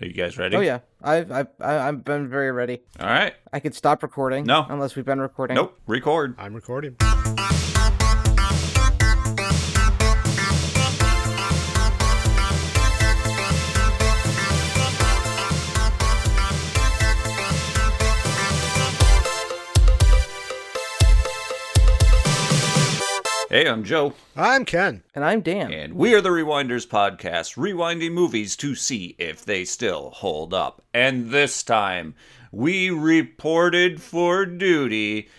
Are you guys ready? Oh yeah, I've I've I- I've been very ready. All right. I could stop recording. No. unless we've been recording. Nope. Record. I'm recording. Hey, I'm Joe, I'm Ken. And I'm Dan. and we are the Rewinders podcast, rewinding movies to see if they still hold up. And this time, we reported for duty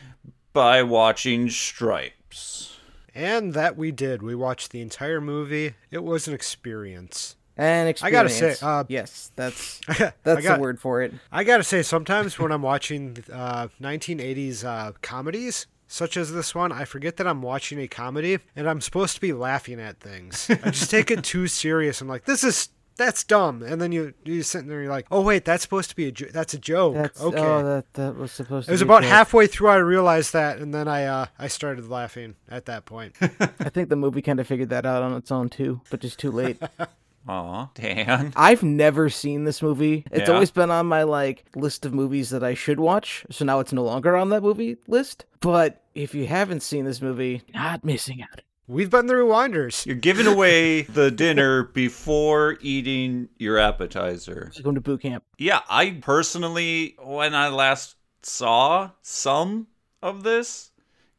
by watching Stripes. And that we did. We watched the entire movie. It was an experience. And I gotta say, uh, yes, that's I that's got- the word for it. I gotta say, sometimes when I'm watching uh, 1980s uh, comedies, such as this one, I forget that I'm watching a comedy and I'm supposed to be laughing at things. I just take it too serious. I'm like, this is that's dumb, and then you you sitting there, and you're like, oh wait, that's supposed to be a jo- that's a joke. That's okay. oh that that was supposed to. it was about joke. halfway through I realized that, and then I uh, I started laughing at that point. I think the movie kind of figured that out on its own too, but just too late. Aw, Dan. I've never seen this movie. It's Yeah? always been on my like list of movies that I should watch. So now it's no longer on that movie list. But if you haven't seen this movie, not missing out. We've been the Rewinders. You're giving away the dinner before eating your appetizer. Going to boot camp. Yeah, I personally, when I last saw some of this,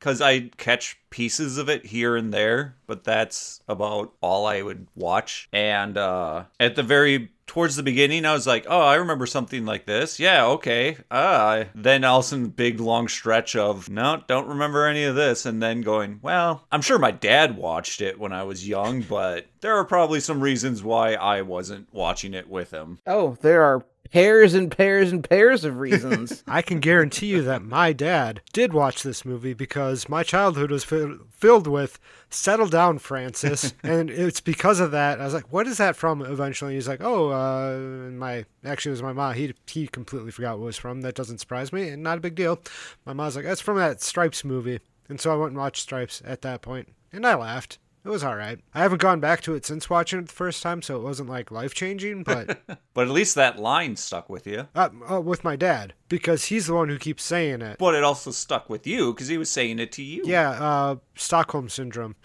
because I catch pieces of it here and there, but that's about all I would watch. And uh, at the very towards the beginning, I was like, oh, I remember something like this. Yeah, okay. Ah, then all of a sudden, big long stretch of no, don't remember any of this, and then going, well, I'm sure my dad watched it when I was young, but there are probably some reasons why I wasn't watching it with him. Oh, there are pairs and pairs and pairs of reasons. I can guarantee you that my dad did watch this movie because my childhood was fi- filled with "Settle Down, Francis," and it's because of that. I was like, "What is that from?" Eventually, he's like, "Oh, uh, my actually it was my mom. He he completely forgot what it was from. That doesn't surprise me, and not a big deal." My mom's like, "That's from that Stripes movie," and so I went and watched Stripes at that point, and I laughed. It was all right. I haven't gone back to it since watching it the first time, so it wasn't like life changing, but But at least that line stuck with you. uh, uh, with my dad because he's the one who keeps saying it. But it also stuck with you because he was saying it to you. Yeah, uh, Stockholm syndrome.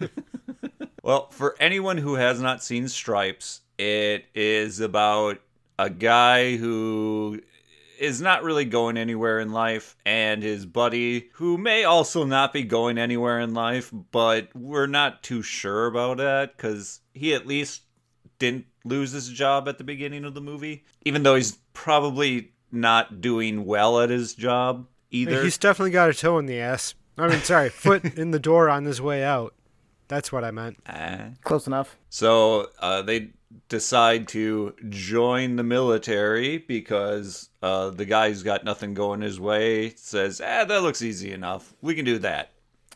Well, for anyone who has not seen Stripes, it is about a guy who is not really going anywhere in life and his buddy who may also not be going anywhere in life, but we're not too sure about that because he at least didn't lose his job at the beginning of the movie, even though he's probably not doing well at his job either. He's definitely got a toe in the ass. I mean, sorry, foot in the door on his way out. That's what I meant. Ah. Close enough. So uh, they decide to join the military because uh, the guy who's got nothing going his way says, ah, that looks easy enough. We can do that.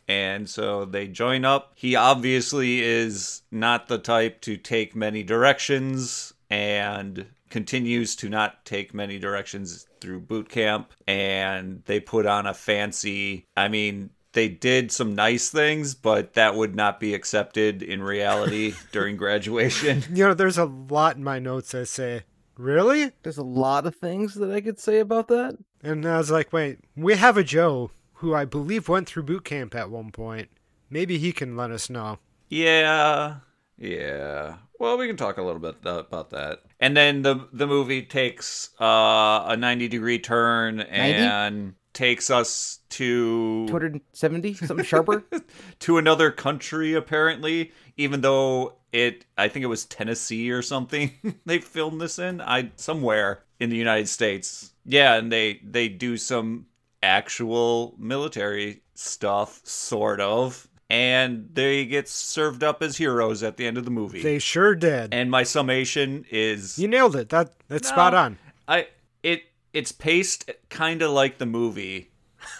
And so they join up. He obviously is not the type to take many directions and continues to not take many directions through boot camp. And they put on a fancy, I mean, they did some nice things, but that would not be accepted in reality during graduation. You know, there's a lot in my notes that say, "Really?" There's a lot of things that I could say about that. And I was like, "Wait, we have a Joe who I believe went through boot camp at one point. Maybe he can let us know." Yeah, yeah. Well, we can talk a little bit about that. And then the the movie takes uh, a ninety degree turn and takes us to 270 something sharper. to another country apparently even though it i think it was tennessee or something they filmed this in i somewhere in the united states yeah and they they do some actual military stuff sort of and they get served up as heroes at the end of the movie They sure did. and my summation is You nailed it. That that's No. spot on. I it it's paced kind of like the movie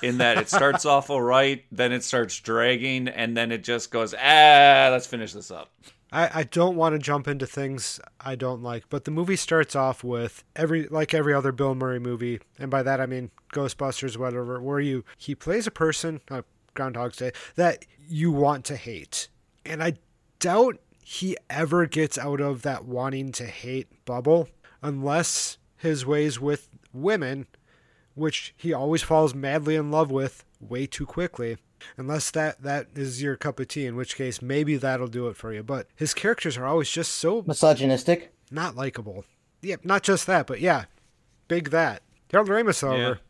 in that it starts off all right, then it starts dragging, and then it just goes ah. Let's finish this up. I, I don't want to jump into things I don't like, but the movie starts off with every like every other Bill Murray movie, and by that I mean Ghostbusters, whatever, where you he plays a person, uh, Groundhog's Day, that you want to hate, and I doubt he ever gets out of that wanting to hate bubble. unless his ways with women, which he always falls madly in love with way too quickly. Unless that that is your cup of tea, in which case maybe that'll do it for you. But his characters are always just so Misogynistic. not likable. Yeah, not just that, but yeah, big that. Harold Ramis, however,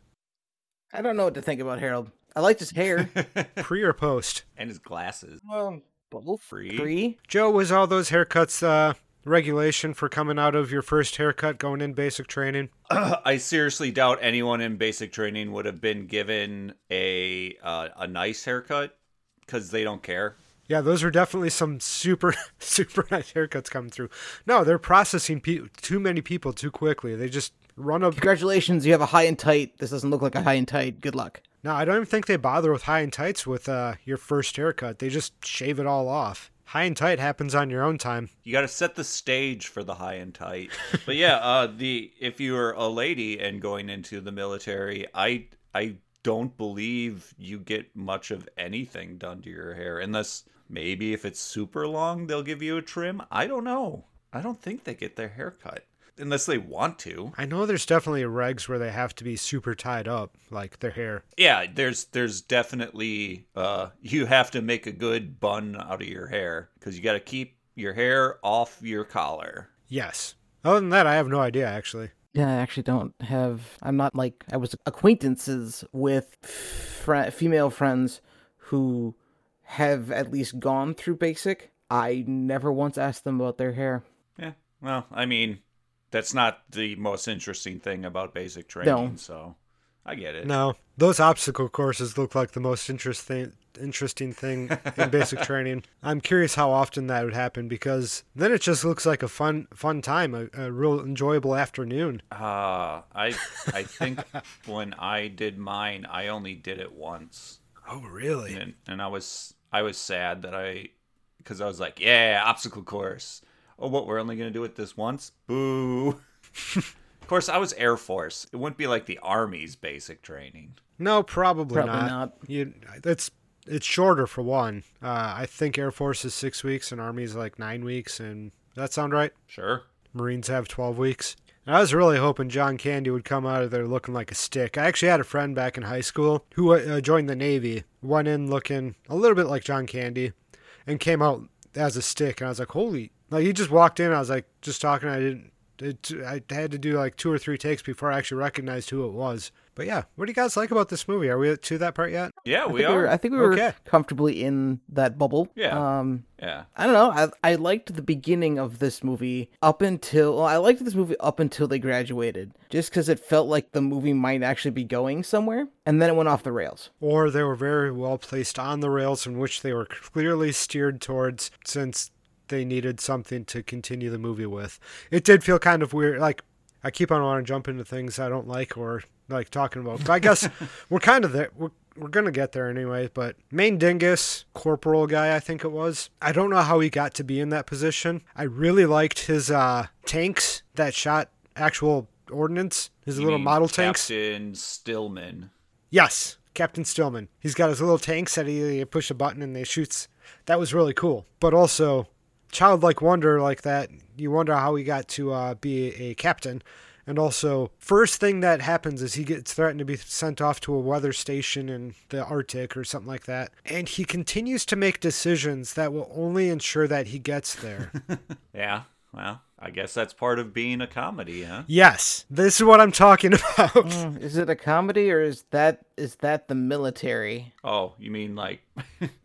I don't know what to think about Harold. I liked his hair. pre or post. and his glasses. well, both. Free. Free. Joe, was all those haircuts uh, regulation for coming out of your first haircut going in basic training? I seriously doubt anyone in basic training would have been given a uh, a nice haircut because they don't care. Yeah, those are definitely some super super nice haircuts coming through. No, they're processing pe- too many people too quickly. They just run up. Congratulations, you have a high and tight. This doesn't look like a high and tight. Good luck. No, I don't even think they bother with high and tights with uh, your first haircut. They just shave it all off. High and tight happens on your own time. You got to set the stage for the high and tight. but yeah, uh, the if you're a lady and going into the military, I I don't believe you get much of anything done to your hair unless maybe if it's super long they'll give you a trim. I don't know. I don't think they get their hair cut unless they want to. I know there's definitely regs where they have to be super tied up, like their hair. Yeah, there's there's definitely uh you have to make a good bun out of your hair cuz you got to keep your hair off your collar. Yes. Other than that, I have no idea actually. Yeah, I actually don't have. I'm not like I was acquaintances with fr- female friends who have at least gone through basic. I never once asked them about their hair. Yeah. Well, I mean, that's not the most interesting thing about basic training, No. so I get it. No, those obstacle courses look like the most interesting interesting thing in basic training. I'm curious how often that would happen because then it just looks like a fun fun time, a, a real enjoyable afternoon. Uh, I I think when I did mine, I only did it once. Oh, really? and and I was I was sad that I because I was like, yeah, obstacle course. Oh, what? We're only gonna do it this once? Boo. of course, I was Air Force. It wouldn't be like the Army's basic training. No, probably, Probably not. not. You, it's it's shorter for one. Uh, I think Air Force is six weeks and Army is like nine weeks. And that sound right? Sure. Marines have 12 weeks. And I was really hoping John Candy would come out of there looking like a stick. I actually had a friend back in high school who uh, joined the Navy, went in looking a little bit like John Candy, and came out as a stick. And I was like, holy. Like, he just walked in. I was like, just talking. I didn't. It, I had to do like two or three takes before I actually recognized who it was. But yeah, what do you guys like about this movie? Are we to that part yet? Yeah, I we think we are. were, I think we were Okay. comfortably in that bubble. Yeah. Um, yeah. I don't know. I I liked the beginning of this movie up until well, I liked this movie up until they graduated, just because it felt like the movie might actually be going somewhere, and then it went off the rails. Or they were very well placed on the rails in which they were clearly steered towards since they needed something to continue the movie with. It did feel kind of weird. Like, I keep on wanting to jump into things I don't like or like talking about. But I guess we're kind of there. We're, we're going to get there anyway. But main dingus, corporal guy, I think it was. I don't know how he got to be in that position. I really liked his uh, tanks that shot actual ordnance, his You little mean model tanks. Captain Stillman. Yes, Captain Stillman. He's got his little tanks that he you push a button and they shoots. That was really cool. But also, childlike wonder like that. You wonder how he got to uh, be a captain. And also, first thing that happens is he gets threatened to be sent off to a weather station in the Arctic or something like that. And he continues to make decisions that will only ensure that he gets there. Yeah. Well, I guess that's part of being a comedy, huh? yes, this is what I'm talking about. Mm, Is it a comedy or is that is that the military? Oh, you mean like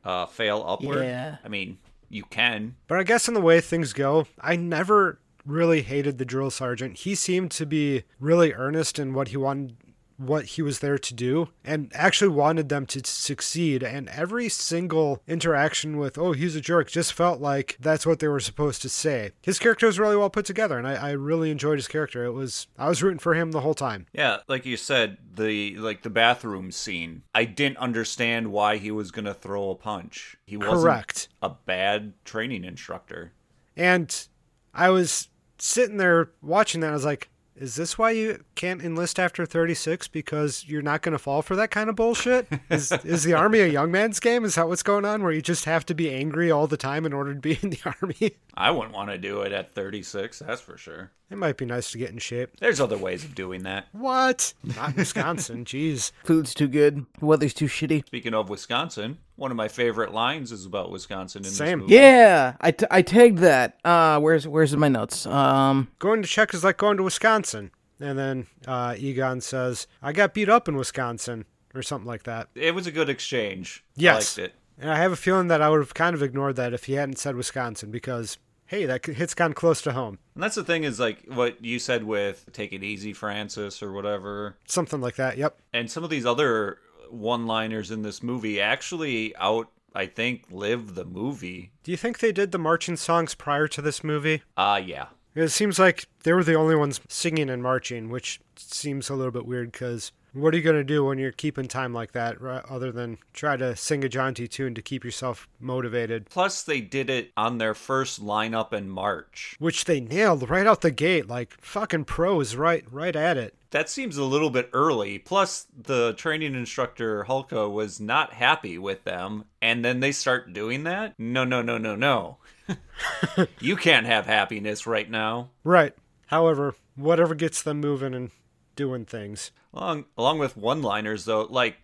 uh fail upward? Yeah. I mean, you can. But I guess in the way things go, I never really hated the drill sergeant. He seemed to be really earnest in what he wanted what he was there to do and actually wanted them to succeed and every single interaction with oh he's a jerk just felt like that's what they were supposed to say his character was really well put together and I, I really enjoyed his character it was i was rooting for him the whole time Yeah, like you said, the like the bathroom scene. I didn't understand why he was gonna throw a punch. He wasn't correct a bad training instructor. And I was sitting there watching that. I was like, is this why you can't enlist after 36 because you're not going to fall for that kind of bullshit? Is, is the army a young man's game? Is that what's going on where you just have to be angry all the time in order to be in the army? I wouldn't want to do it at 36, that's for sure. It might be nice to get in shape. There's other ways of doing that. What? Not in Wisconsin. Jeez. Food's too good. The weather's too shitty. Speaking of Wisconsin, one of my favorite lines is about Wisconsin in Same. this movie. Yeah, I, t- I tagged that. Uh, where's where's my notes? Um, Going to Czech is like going to Wisconsin. And then uh, Egon says, I got beat up in Wisconsin, or something like that. It was a good exchange. Yes. I liked it. And I have a feeling that I would have kind of ignored that if he hadn't said Wisconsin because, hey, that hits gone close to home. And that's the thing is like what you said with take it easy, Francis, or whatever. Something like that. Yep. And some of these other one liners in this movie actually out, I think, live the movie. Do you think they did the marching songs prior to this movie? Ah, yeah. It seems like they were the only ones singing and marching, which seems a little bit weird because what are you going to do when you're keeping time like that, right, other than try to sing a jaunty tune to keep yourself motivated? Plus, they did it on their first lineup in March. Which they nailed right out the gate, like fucking pros, right, right at it. That seems a little bit early. Plus, the training instructor, Hulka, was not happy with them. And then they start doing that? No, no, no, no, no. you can't have happiness right now. Right. However, whatever gets them moving and doing things. Along, along with one-liners, though, like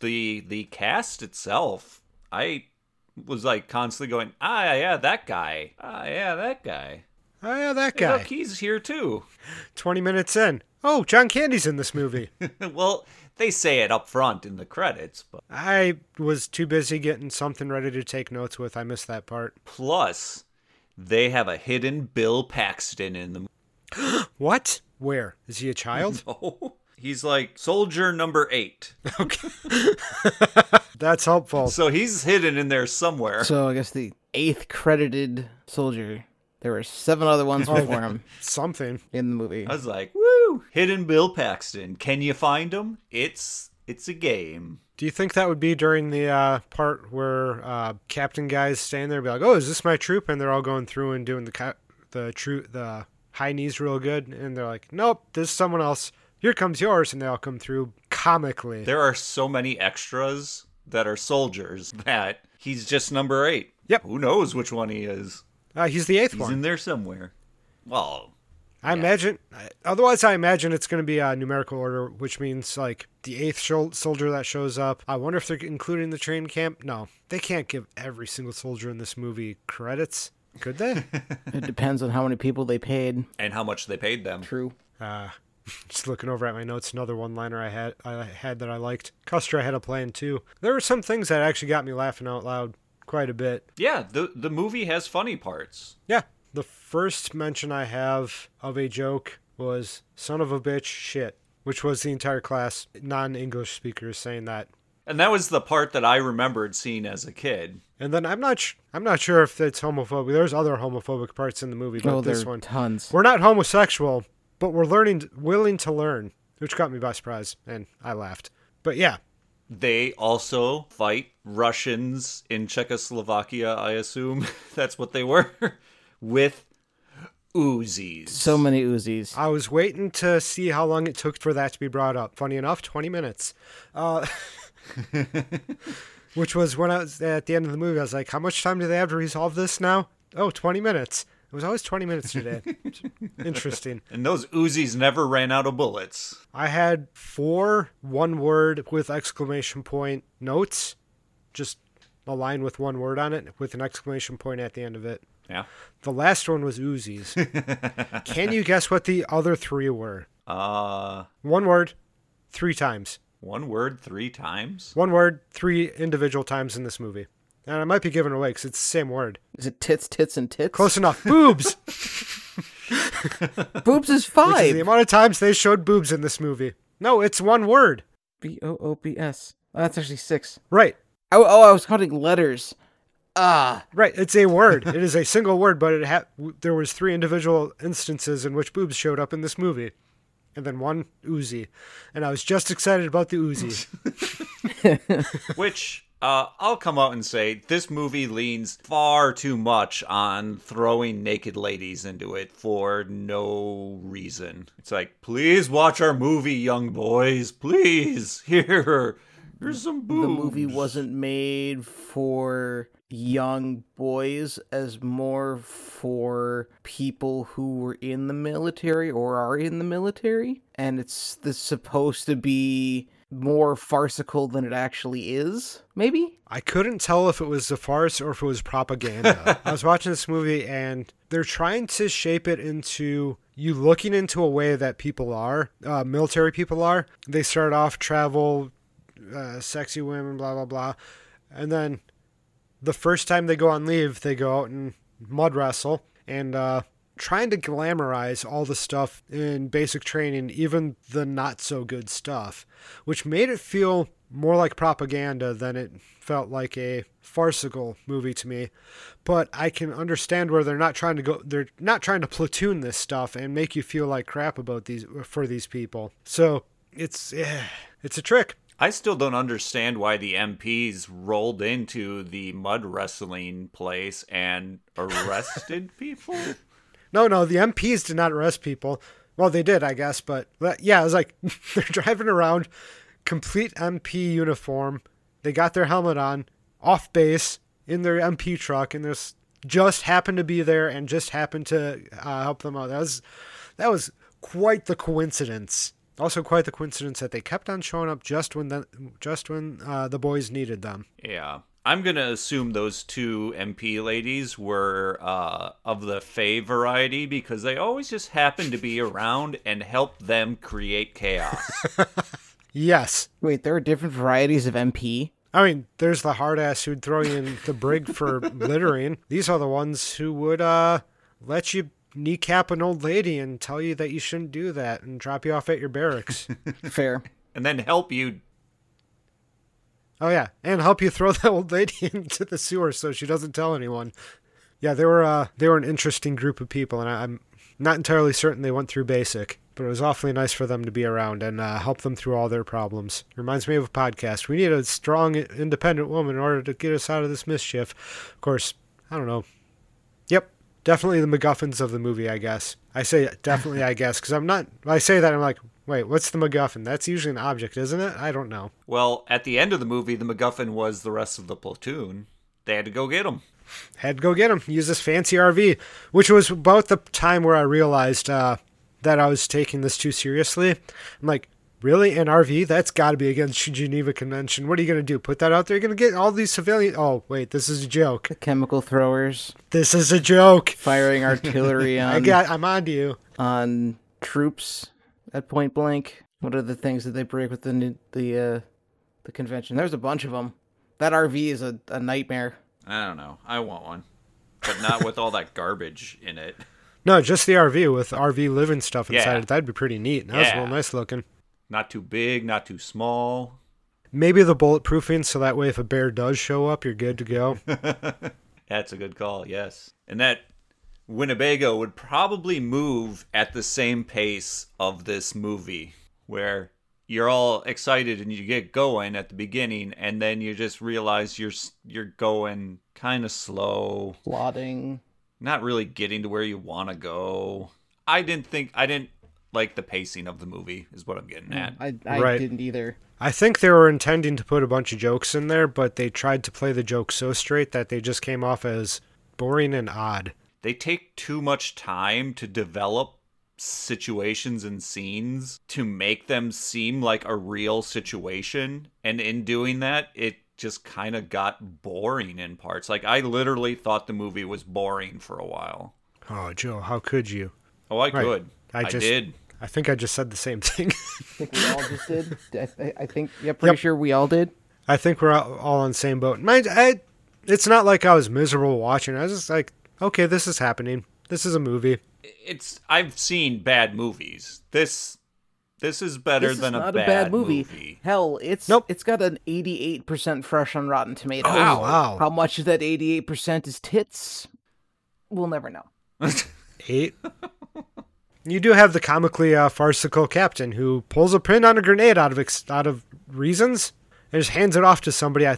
the the cast itself, I was like constantly going, ah, yeah, that guy. Ah, yeah, that guy. ah, yeah, that Hey, guy. Look, he's here too. Twenty minutes in. Oh, John Candy's in this movie. well, they say it up front in the credits, but I was too busy getting something ready to take notes with. I missed that part. plus they have a hidden Bill Paxton in the What? Where? Is he a child? Oh, he's like soldier number eight. Okay. That's helpful. So he's hidden in there somewhere. so I guess the eighth credited soldier. There were seven other ones oh, before him Something. in the movie. I was like, woo! Hidden Bill Paxton. Can you find him? It's it's a game. Do you think that would be during the uh, part where uh, Captain guys stand there and be like, "Oh, is this my troop?" And they're all going through and doing the ca- the troop the high knees real good, and they're like, "Nope, this is someone else. Here comes yours," and they all come through comically. There are so many extras that are soldiers that he's just number eight. Yep. Who knows which one he is? Uh, he's the eighth He's one. in there somewhere. Well, I imagine. Otherwise, I imagine it's going to be a numerical order, which means like the eighth soldier that shows up. I wonder if they're including the train camp. No, they can't give every single soldier in this movie credits. Could they? It depends on how many people they paid. and how much they paid them. True. uh, just looking over at my notes, another one-liner I had I had that I liked. Custer had a plan too. There were some things that actually got me laughing out loud quite a bit. Yeah, the the movie has funny parts. Yeah, the first mention I have of a joke was "son of a bitch, shit," which was the entire class, non-English speakers, saying that. And that was the part that I remembered seeing as a kid. And then I'm not sh- I'm not sure if it's homophobic. There's other homophobic parts in the movie, but Oh, this one tons. we're not homosexual, but we're learning, willing to learn, which caught me by surprise, and I laughed. But yeah, They also fight Russians in Czechoslovakia, I assume. That's what they were. With Uzis. So many Uzis. I was waiting to see how long it took for that to be brought up. Funny enough, 20 minutes. Uh, which was when I was at the end of the movie. I was like, how much time do they have to resolve this now? Oh, 20 minutes. It was always 20 minutes today. Interesting. And those Uzis never ran out of bullets. I had four one word with exclamation point notes, just a line with one word on it with an exclamation point at the end of it. Yeah. The last one was Uzis. Can you guess what the other three were? Uh, One word, three times. one word three times? One word, three individual times in this movie. And I might be giving it away because it's the same word. Is it tits, tits, and tits? Close enough. Boobs! Boobs is Which is five. the amount of times they showed boobs in this movie. No, it's one word. B O O B S. Oh, that's actually six. Right. Oh, oh, I was counting letters. Ah, Right, it's a word. it is a single word, but it ha- there was three individual instances in which boobs showed up in this movie, and then one Uzi, and I was just excited about the Uzi. Which Uh, I'll come out and say this movie leans far too much on throwing naked ladies into it for no reason. It's like, please watch our movie, young boys. Please. Here. Here's some boobs. The movie wasn't made for young boys as more for people who were in the military or are in the military and it's this supposed to be more farcical than it actually is maybe I couldn't tell if it was a farce or if it was propaganda. I was watching this movie and they're trying to shape it into you looking into a way that people are, uh, military people are. They start off travel, uh, sexy women, blah, blah, blah. And then the first time they go on leave, they go out and mud wrestle and uh, trying to glamorize all the stuff in basic training, even the not so good stuff, which made it feel more like propaganda than it felt like a farcical movie to me. But I can understand where they're not trying to go they're not trying to platoon this stuff and make you feel like crap about these for these people. So it's eh, it's a trick. I still don't understand why the MPs rolled into the mud wrestling place and arrested people. No, no, the MPs did not arrest people. Well, they did, I guess, but, but yeah, it was like they're driving around, complete MP uniform. They got their helmet on, off base in their MP truck, and this just happened to be there and just happened to uh, help them out. That was that was quite the coincidence. Also, quite the coincidence that they kept on showing up just when the just when uh, the boys needed them. Yeah. I'm going to assume those two MP ladies were uh, of the Fae variety because they always just happen to be around and help them create chaos. Yes, wait there are different varieties of mp I mean, there's the hard ass who'd throw you in the brig for littering. These are the ones who would uh let you kneecap an old lady and tell you that you shouldn't do that and drop you off at your barracks. fair and then help you. oh yeah, and help you throw that old lady into the sewer so she doesn't tell anyone. Yeah, they were uh they were an interesting group of people, and I, I'm not entirely certain they went through basic. But it was awfully nice for them to be around and uh, help them through all their problems. Reminds me of a podcast. We need a strong, independent woman in order to get us out of this mischief. Of course, I don't know. Definitely the MacGuffins of the movie, I guess. I say definitely, I guess, because I'm not. I say that I'm like, wait, what's the MacGuffin? That's usually an object, isn't it? I don't know. Well, at the end of the movie, the MacGuffin was the rest of the platoon. They had to go get them. Had to go get him. Use this fancy RV, which was about the time where I realized uh, that I was taking this too seriously. I'm like, really? An RV? That's got to be against the Geneva Convention. What are you going to do? Put that out there? You're going to get all these civilian. Oh, wait, this is a joke. chemical throwers This is a joke. firing artillery on. I got. I'm on to you. on troops at point blank what are the things that they break with the the uh the convention there's a bunch of them that rv is a, a nightmare I don't know. I want one. But not with all that garbage in it. No, just the RV with RV living stuff inside Yeah. it. That'd be pretty neat. That was a Yeah. little nice looking. Not too big, not too small. Maybe the bulletproofing, so that way if a bear does show up, you're good to go. That's a good call, yes. And that Winnebago would probably move at the same pace of this movie, where you're all excited and you get going at the beginning, and then you just realize you're you're going kind of slow, plotting not really getting to where you want to go. I didn't think I didn't like the pacing of the movie, is what I'm getting at. i, I Right. didn't either I think they were intending to put a bunch of jokes in there, but they tried to play the jokes so straight that they just came off as boring and odd. they take too much time to develop situations and scenes to make them seem like a real situation and in doing that it just kind of got boring in parts like i literally thought the movie was boring for a while Oh, Joe, how could you? oh i Right. could I i, just- did I think I just said the same thing. i think we all just did I, I think yeah pretty Yep. sure we all did I think we're all all on the same boat. Mind, I, it's not like I was miserable watching. I was just like, okay, this is happening. This is a movie. it's i've seen bad movies this this is better this is than not a, a bad bad movie. movie. Hell, it's Nope. it's got an 88% fresh on Rotten Tomatoes. Oh, wow. Oh, How much of that 88% is tits? We'll never know. Eight. You do have the comically uh, farcical captain who pulls a pin on a grenade out of ex- out of reasons and just hands it off to somebody. I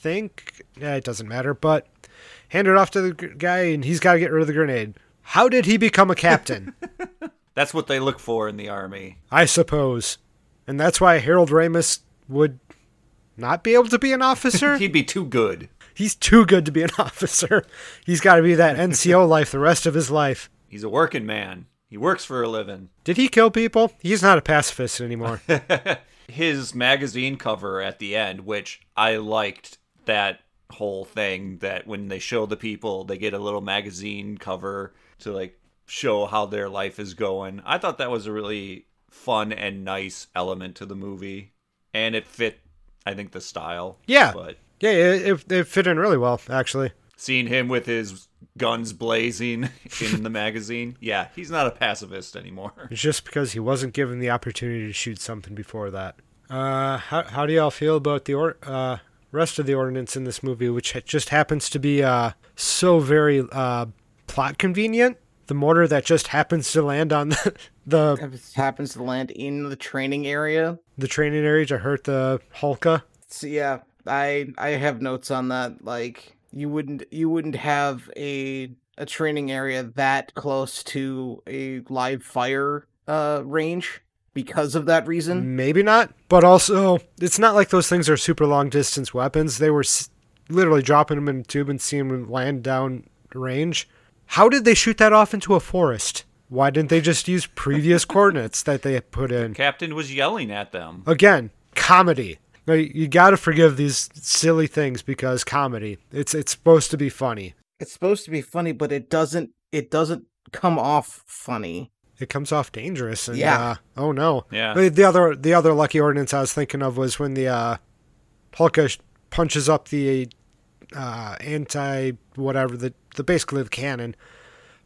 think yeah, it doesn't matter, but hand it off to the g- guy and he's got to get rid of the grenade. How did he become a captain? That's what they look for in the army. I suppose. And that's why Harold Ramis would not be able to be an officer. He'd be too good. He's too good to be an officer. He's got to be that NCO life the rest of his life. He's a working man. He works for a living. Did he kill people? He's not a pacifist anymore. His magazine cover at the end, which I liked that whole thing that when they show the people, they get a little magazine cover to like show how their life is going. I thought that was a really fun and nice element to the movie. And it fit, I think, the style. Yeah. But yeah, it, it, it fit in really well, actually. seeing him with his guns blazing in the magazine, yeah, he's not a pacifist anymore. It's just because he wasn't given the opportunity to shoot something before that. Uh, how, how do y'all feel about the or, uh, rest of the ordinance in this movie, which just happens to be uh, so very uh, plot convenient? The mortar that just happens to land on the, the happens to land in the training area. the training area to hurt the Hulka. So yeah, I I have notes on that. Like you wouldn't you wouldn't have a a training area that close to a live fire uh range because of that reason. Maybe not, but also it's not like those things are super long distance weapons. They were s- literally dropping them in a tube and seeing them land down range. How did they shoot that off into a forest? Why didn't they just use previous coordinates that they put in? Captain was yelling at them. Again, comedy. Now, you got to forgive these silly things because comedy. It's it's supposed to be funny. It's supposed to be funny, but it doesn't it doesn't come off funny. It comes off dangerous. And, Yeah. Uh, oh no. Yeah. The, the other the other lucky ordinance I was thinking of was when the uh, Hulka punches up the uh, anti whatever the the basically the cannon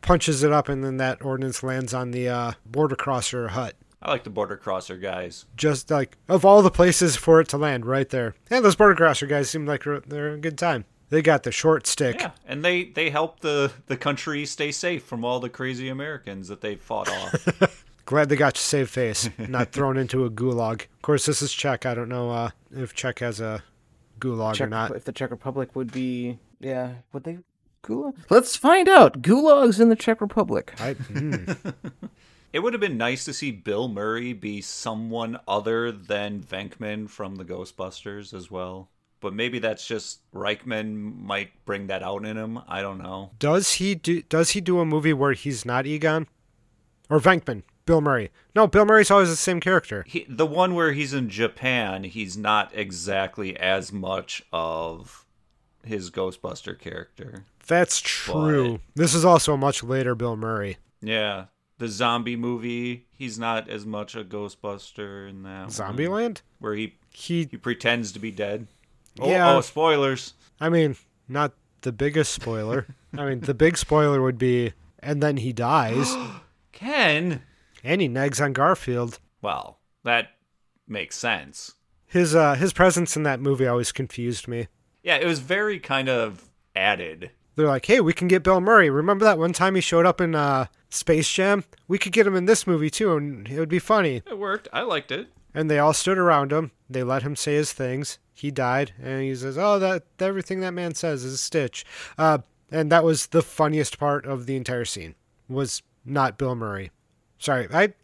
punches it up and then that ordinance lands on the uh, border crosser hut. I like the border crosser guys. Just like of all the places for it to land, right there. And those border crosser guys seem like they're, they're a good time. They got the short stick. Yeah, and they they help the the country stay safe from all the crazy Americans that they've fought off. Glad they got to save face, not thrown into a gulag. Of course, this is Czech. I don't know uh, if Czech has a gulag or not. if the Czech Republic would be yeah, would they gulag? Let's find out. Gulags in the Czech Republic. I, mm. it would have been nice to see Bill Murray be someone other than Venkman from the Ghostbusters as well. But maybe that's just Reitman might bring that out in him. I don't know. Does he do? Does he do a movie where he's not Egon, or Venkman? Bill Murray. No, Bill Murray's always the same character. He, the one where he's in Japan, he's not exactly as much of his Ghostbuster character. That's true. This is also a much later Bill Murray. Yeah, the zombie movie, he's not as much a Ghostbuster in that. Zombieland. where he He. he pretends to be dead. Oh, Yeah. oh spoilers. I mean, not the biggest spoiler. I mean, the big spoiler would be, and then he dies, Ken. and he negs on Garfield. Well, that makes sense. His uh his presence in that movie always confused me. Yeah, it was very kind of added. They're like, "Hey, we can get Bill Murray. Remember that one time he showed up in uh Space Jam? We could get him in this movie too, and it would be funny." It worked. I liked it. And they all stood around him. They let him say his things. He died, and he says, "Oh, that everything that man says is a stitch." Uh, and that was the funniest part of the entire scene. Was not Bill Murray. Sorry, I.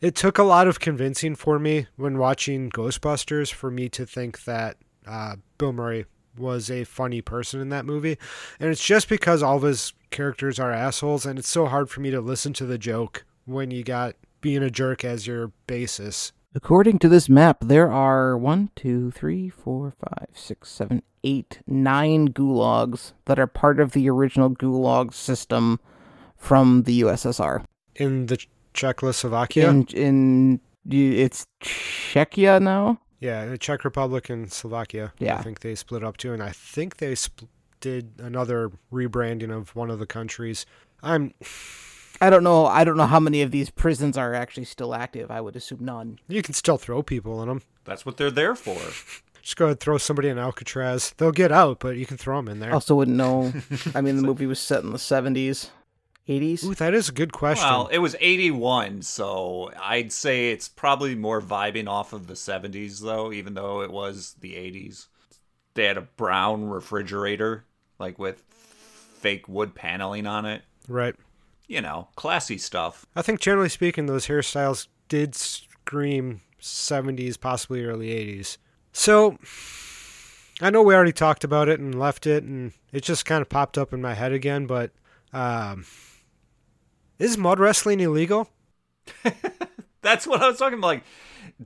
It took a lot of convincing for me when watching Ghostbusters for me to think that uh, Bill Murray was a funny person in that movie, and it's just because all of his characters are assholes, and it's so hard for me to listen to the joke when you got being a jerk as your basis. According to this map, there are one, two, three, four, five, six, seven, eight, nine gulags that are part of the original gulag system from the USSR. in the Czechoslovakia. In in it's Czechia now. Yeah, the Czech Republic and Slovakia. Yeah. I think they split up too, and I think they spl- did another rebranding of one of the countries. I'm. I don't know. I don't know how many of these prisons are actually still active. I would assume none. You can still throw people in them. That's what they're there for. Just go ahead and throw somebody in Alcatraz. They'll get out, but you can throw them in there. Also, wouldn't know. I mean, the movie was set in the seventies, eighties. Ooh, that is a good question. Well, it was 81, so I'd say it's probably more vibing off of the 70s, though, even though it was the 80s. they had a brown refrigerator, like with fake wood paneling on it. Right. You know, classy stuff. I think generally speaking, those hairstyles did scream 70s, possibly early 80s. So I know we already talked about it and left it, and it just kind of popped up in my head again. But um, is mud wrestling illegal? That's what I was talking about. Like,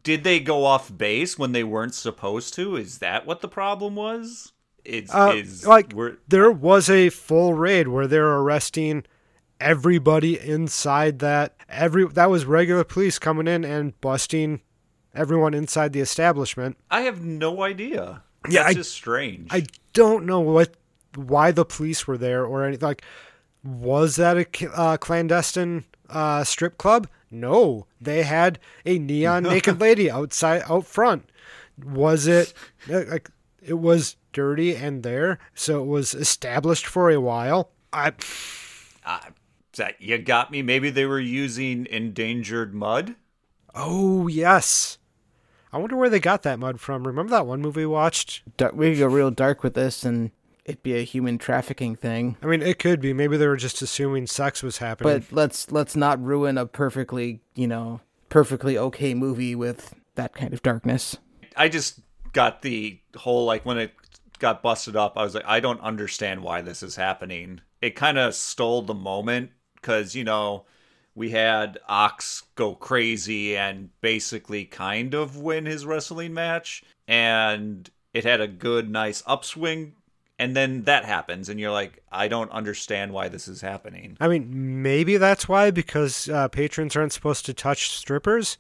did they go off base when they weren't supposed to? Is that what the problem was? It's Uh, is like we're, there was a full raid where they're arresting everybody inside that every that was regular police coming in and busting everyone inside the establishment. I have no idea. Yeah, That's I- just strange. I don't know what why the police were there or anything. Like, was that a uh, clandestine uh, strip club? No, they had a neon naked lady outside out front. Was it uh, like it was dirty and there, so it was established for a while? I Uh, that you got me. Maybe they were using endangered mud. oh yes. I wonder where they got that mud from. Remember that one movie we watched? We could go real dark with this, and it'd be a human trafficking thing. I mean, it could be. Maybe they were just assuming sex was happening. But let's let's not ruin a perfectly you know perfectly okay movie with that kind of darkness. I just got the whole like when it got busted up. I was like, I don't understand why this is happening. It kind of stole the moment because you know we had Ox go crazy and basically kind of win his wrestling match, and it had a good, nice upswing. And then that happens, and you're like, I don't understand why this is happening. I mean, maybe that's why, because uh, patrons aren't supposed to touch strippers.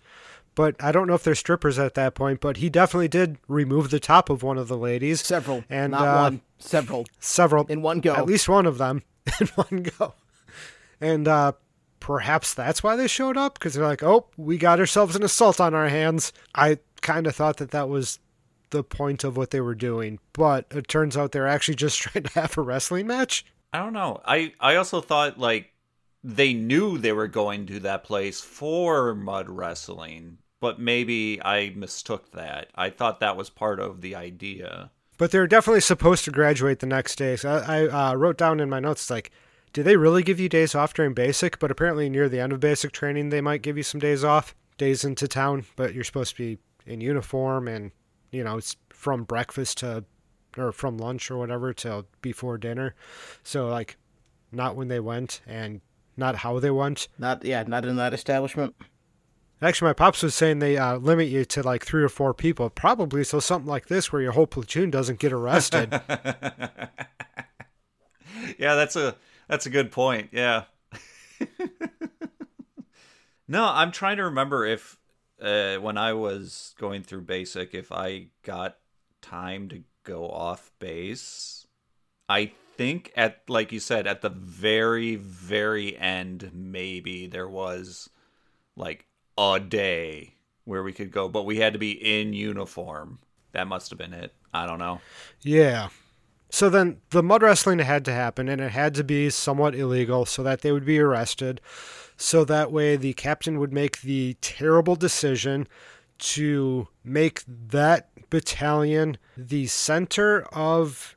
But I don't know if they're strippers at that point. But he definitely did remove the top of one of the ladies. Several, And, not uh, one, several Several. in one go. At least one of them in one go. And uh, perhaps that's why they showed up, because they're like, oh, we got ourselves an assault on our hands. I kind of thought that that was the point of what they were doing. But it turns out they're actually just trying to have a wrestling match. I don't know. I I also thought like they knew they were going to that place for mud wrestling, but maybe I mistook that. I thought that was part of the idea. But they're definitely supposed to graduate the next day. So I, I uh, wrote down in my notes like, do they really give you days off during basic? But apparently near the end of basic training, they might give you some days off, days into town. But you're supposed to be in uniform, and you know it's from breakfast to, or from lunch or whatever till before dinner. So like, not when they went and not how they went. not yeah, not in that establishment. Actually, my pops was saying they uh, limit you to like three or four people, probably so something like this where your whole platoon doesn't get arrested. yeah, that's a that's a good point. Yeah. no, I'm trying to remember if uh, when I was going through basic, if I got time to go off base. I think at like you said at the very very end maybe there was like a day where we could go but we had to be in uniform that must have been it i don't know Yeah. So then the mud wrestling had to happen, and it had to be somewhat illegal so that they would be arrested. So that way the captain would make the terrible decision to make that battalion the center of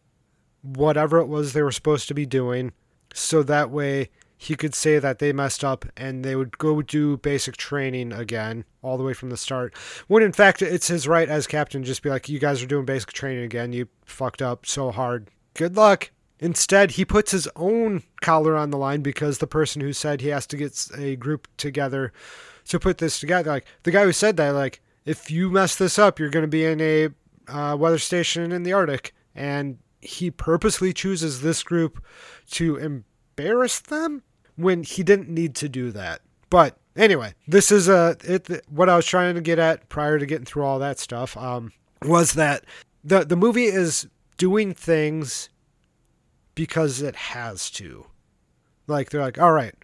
whatever it was they were supposed to be doing. So that way he could say that they messed up and they would go do basic training again all the way from the start. When in fact it's his right as captain just be like, you guys are doing basic training again. You fucked up so hard. Good luck. Instead, he puts his own collar on the line because the person who said he has to get a group together to put this together, like the guy who said that, like, if you mess this up, you're going to be in a uh, weather station in the Arctic. And he purposely chooses this group to embarrass them when he didn't need to do that. But anyway, this is a it, what I was trying to get at prior to getting through all that stuff. Um, was that the the movie is doing things because it has to. Like they're like, all right,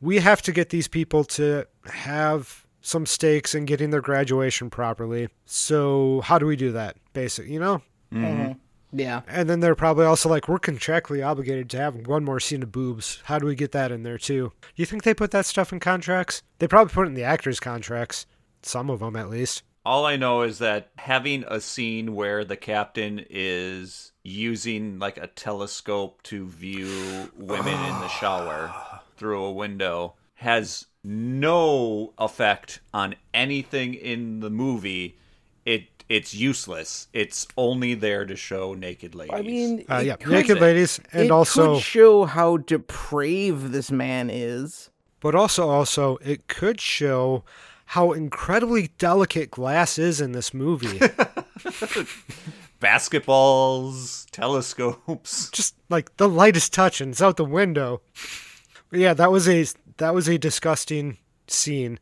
we have to get these people to have some stakes in getting their graduation properly. So how do we do that? Basic, you know. Mhm. Yeah. And then they're probably also like, we're contractually obligated to have one more scene of boobs. How do we get that in there too? Do you think they put that stuff in contracts? They probably put it in the actors' contracts. Some of them, at least. All I know is that having a scene where the captain is using like a telescope to view women in the shower through a window has no effect on anything in the movie. It it's useless. It's only there to show naked ladies. I mean, Uh, yeah, could- naked ladies, and it also, could show how depraved this man is. but also, also, it could show how incredibly delicate glass is in this movie. basketballs, telescopes. Just like the lightest touch, and it's out the window. But yeah, that was a that was a disgusting scene,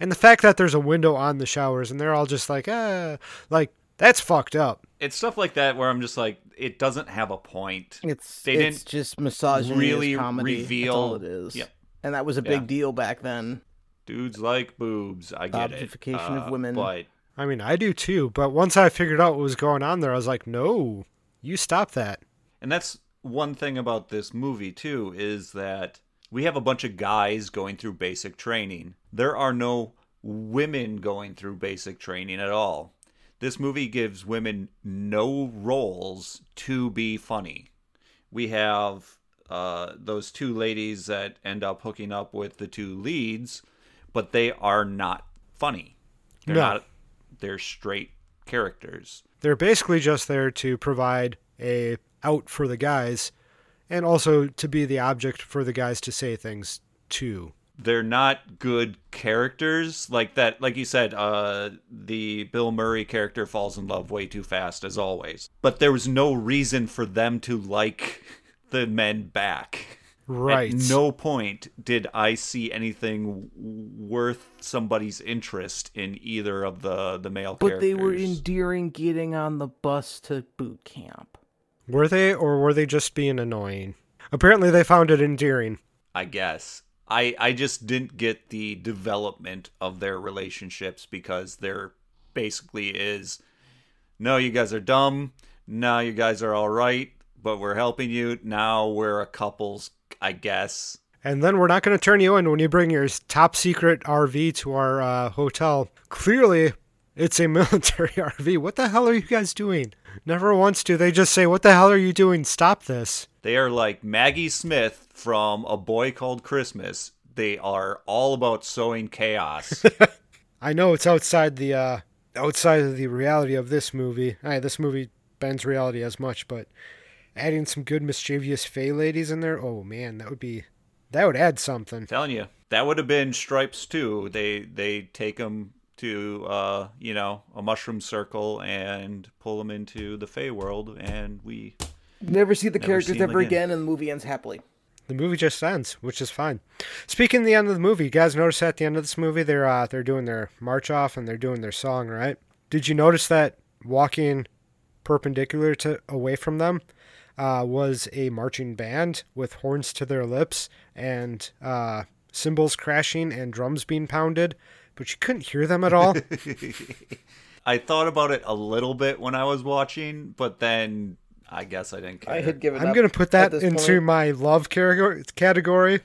and the fact that there's a window on the showers, and they're all just like, ah, like that's fucked up. It's stuff like that where I'm just like, it doesn't have a point. It's They it's didn't just misogyny really as comedy. reveal- That's all it is. Yep. And that was a Yeah. big deal back then. Dudes like boobs. I get it. Objectification of Uh, women. But I mean, I do too, but once I figured out what was going on there, I was like, no, you stop that. And that's one thing about this movie too is that we have a bunch of guys going through basic training. There are no women going through basic training at all. This movie gives women no roles to be funny. We have uh, those two ladies that end up hooking up with the two leads, but they are not funny. They're No. not. They're straight characters. They're basically just there to provide a out for the guys, and also to be the object for the guys to say things to. they're not good characters like that like you said uh the bill murray character falls in love way too fast as always but there was no reason for them to like the men back Right. at no point did i see anything worth somebody's interest in either of the the male characters. But characters they were endearing getting on the bus to boot camp. Were they, or were they just being annoying? Apparently, they found it endearing. I guess. I I just didn't get the development of their relationships because there basically is no, you guys are dumb. No, you guys are all right, but we're helping you. Now we're a couples, I guess. And then we're not going to turn you in when you bring your top secret RV to our uh, hotel. Clearly, it's a military RV. What the hell are you guys doing? Never once do they just say, What the hell are you doing? Stop this. They are like Maggie Smith from A Boy Called Christmas. They are all about sowing chaos. I know it's outside the uh, outside of the reality of this movie. Aye, this movie bends reality as much, but adding some good mischievous fey ladies in there, oh man, that would be that would add something. telling you that would have been stripes too they they take them to uh you know a mushroom circle and pull them into the fey world and we Never see the Never characters see 'em ever again. again, and the movie ends happily. The movie just ends, which is fine. Speaking of the end of the movie, you guys notice at the end of this movie they're uh, they're doing their march off and they're doing their song, right? Did you notice that walking perpendicular to away from them uh, was a marching band with horns to their lips and uh, cymbals crashing and drums being pounded, but you couldn't hear them at all. i thought about it a little bit when i was watching but then i guess i didn't care I had given I'm gonna put that into point. my love category. Category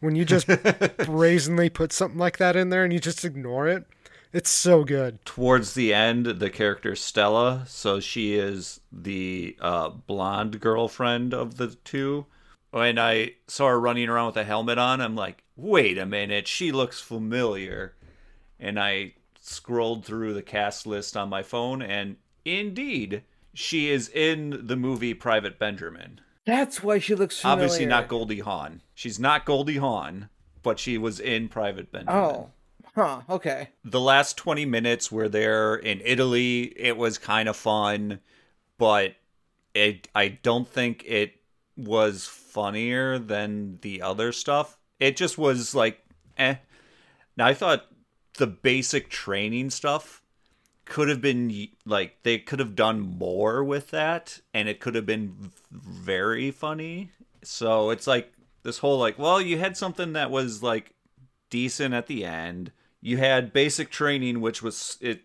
when you just brazenly put something like that in there and you just ignore it. It's so good. towards the end the character stella so she is the uh, blonde girlfriend of the two. When i saw her running around with a helmet on i'm like wait a minute she looks familiar. And i scrolled through the cast list on my phone and indeed she is in the movie private benjamin. That's why she looks familiar. obviously not goldie hawn. She's not goldie hawn but she was in private benjamin. Oh, huh. Okay. the last 20 minutes were they're in Italy, it was kind of fun, but it I don't think it was funnier than the other stuff. It just was like eh. Now I thought the basic training stuff could have been like they could have done more with that and it could have been very funny. So it's like this whole like, well, you had something that was like decent at the end. You had basic training, which was it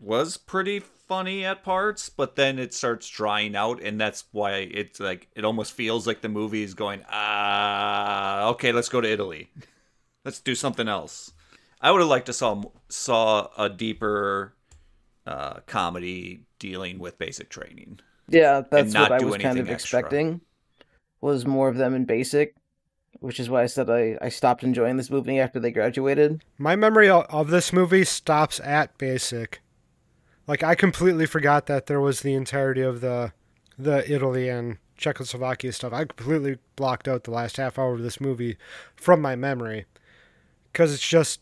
was pretty funny at parts, but then it starts drying out, and that's why it's like it almost feels like the movie is going, ah, okay, let's go to Italy, let's do something else. I would have liked to saw saw a deeper uh, comedy dealing with basic training. Yeah, that's what I was kind of extra. expecting. Was more of them in basic, which is why I said I, I stopped enjoying this movie after they graduated. My memory of this movie stops at basic. Like I completely forgot that there was the entirety of the the Italy and Czechoslovakia stuff. I completely blocked out the last half hour of this movie from my memory because it's just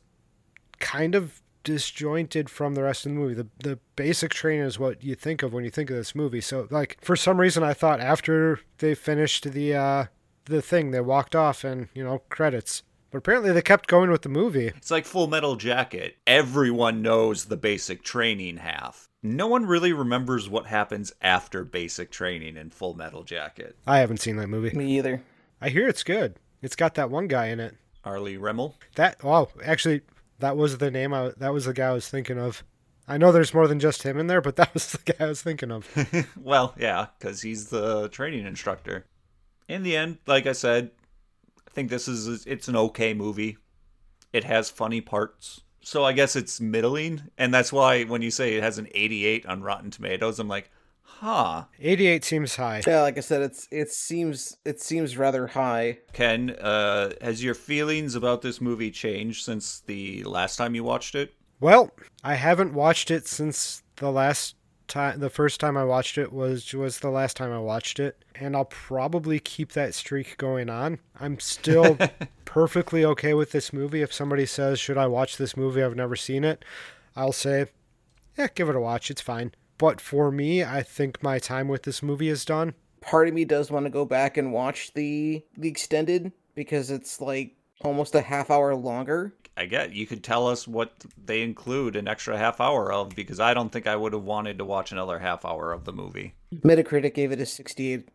kind of disjointed from the rest of the movie. The the basic train is what you think of when you think of this movie. So like for some reason I thought after they finished the uh the thing they walked off and you know credits. But apparently they kept going with the movie. It's like Full Metal Jacket. Everyone knows the basic training half. No one really remembers what happens after basic training in Full Metal Jacket. I haven't seen that movie. Me either. I hear it's good. It's got that one guy in it. R. Lee Ermey. That oh, actually, that was the name. I that was the guy I was thinking of. I know there's more than just him in there, but that was the guy I was thinking of. Well, yeah, because he's the training instructor. In the end, like I said, I think this is it's an okay movie. It has funny parts, so I guess it's middling, and that's why when you say it has an 88 on Rotten Tomatoes, I'm like, huh. 88 seems high. Yeah, like I said, it's it seems it seems rather high. Ken, uh, has your feelings about this movie changed since the last time you watched it? Well, I haven't watched it since the last time. The first time I watched it was was the last time I watched it, and I'll probably keep that streak going on. I'm still perfectly okay with this movie. If somebody says, "Should I watch this movie?" I've never seen it. I'll say, "Yeah, give it a watch. It's fine." But for me, I think my time with this movie is done. Part of me does want to go back and watch the the extended because it's like almost a half hour longer. I get you could tell us what they include an extra half hour of because I don't think I would have wanted to watch another half hour of the movie. Metacritic gave it a 68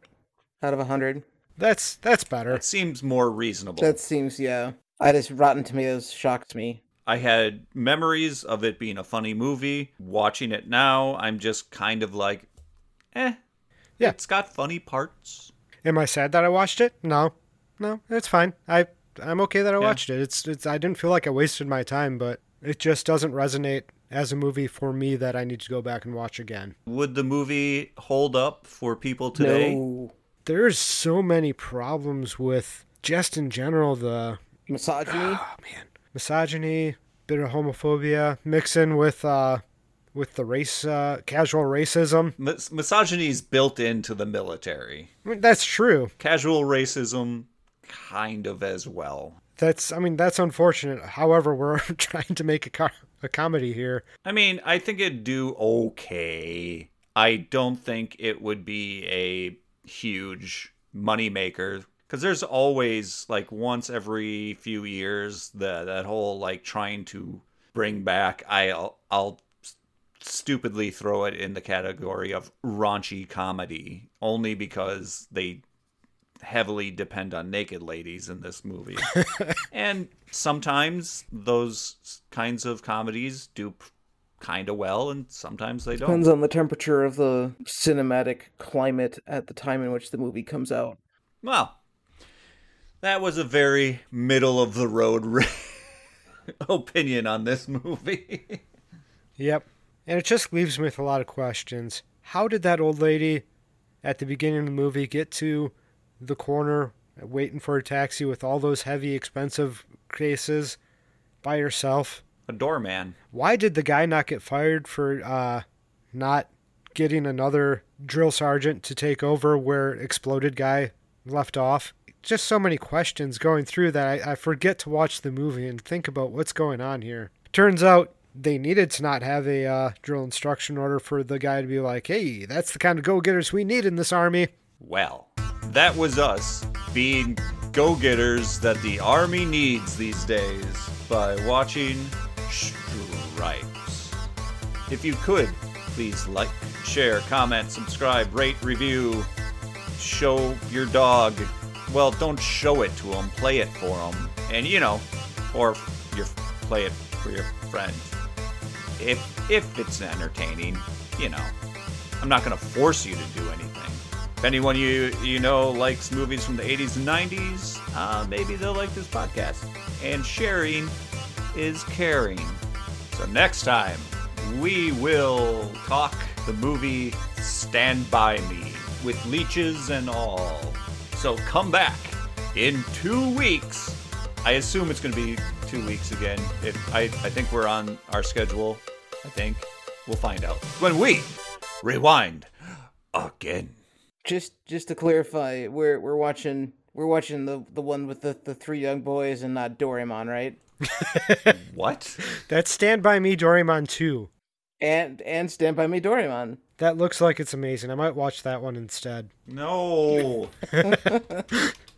out of 100. That's that's better. It seems more reasonable. That seems yeah. I just Rotten Tomatoes shocked me. I had memories of it being a funny movie. Watching it now, I'm just kind of like, eh. Yeah. It's got funny parts. Am I sad that I watched it? No, no, it's fine. I I'm okay that I watched it. It's it's I didn't feel like I wasted my time, but it just doesn't resonate as a movie for me that I need to go back and watch again. Would the movie hold up for people today? No There's so many problems with just in general the misogyny. oh man misogyny, bit of homophobia, mixing with uh with the race uh, casual racism. Mis- misogyny is built into the military. I mean, that's true. Casual racism, kind of as well. That's I mean that's unfortunate. However, we're trying to make a co- a comedy here. I mean, I think it'd do okay. I don't think it would be a huge moneymaker because there's always like once every few years the that whole like trying to bring back I'll I'll stupidly throw it in the category of raunchy comedy only because they heavily depend on naked ladies in this movie. and sometimes those kinds of comedies do kind of well and sometimes they don't. Depends on the temperature of the cinematic climate at the time in which the movie comes out. Well, that was a very middle of the road re- opinion on this movie. Yep. And it just leaves me with a lot of questions. How did that old lady at the beginning of the movie get to the corner waiting for a taxi with all those heavy, expensive cases by herself? a doorman. Why did the guy not get fired for uh, not getting another drill sergeant to take over where exploded guy left off? Just so many questions going through that I, I forget to watch the movie and think about what's going on here. Turns out they needed to not have a uh, drill instruction order for the guy to be like, hey, that's the kind of go getters we need in this army. Well, that was us being go getters that the army needs these days by watching Stripes. If you could, please like, share, comment, subscribe, rate, review, show your dog. Well, don't show it to him, play it for him. And you know, or your play it for your friend. If if it's entertaining, you know. I'm not going to force you to do anything. If anyone you you know likes movies from the 80s and 90s, uh, maybe they'll like this podcast. And sharing is caring. So next time, we will talk the movie Stand By Me with leeches and all. So come back in two weeks. I assume it's going to be two weeks again. If I, I think we're on our schedule. I think we'll find out when we rewind again. Just just to clarify, we're we're watching we're watching the the one with the, the three young boys and not Doraemon, right? What? That's Stand By Me Doraemon 2. And and Stand by Me Doraemon. That looks like it's amazing. I might watch that one instead. No.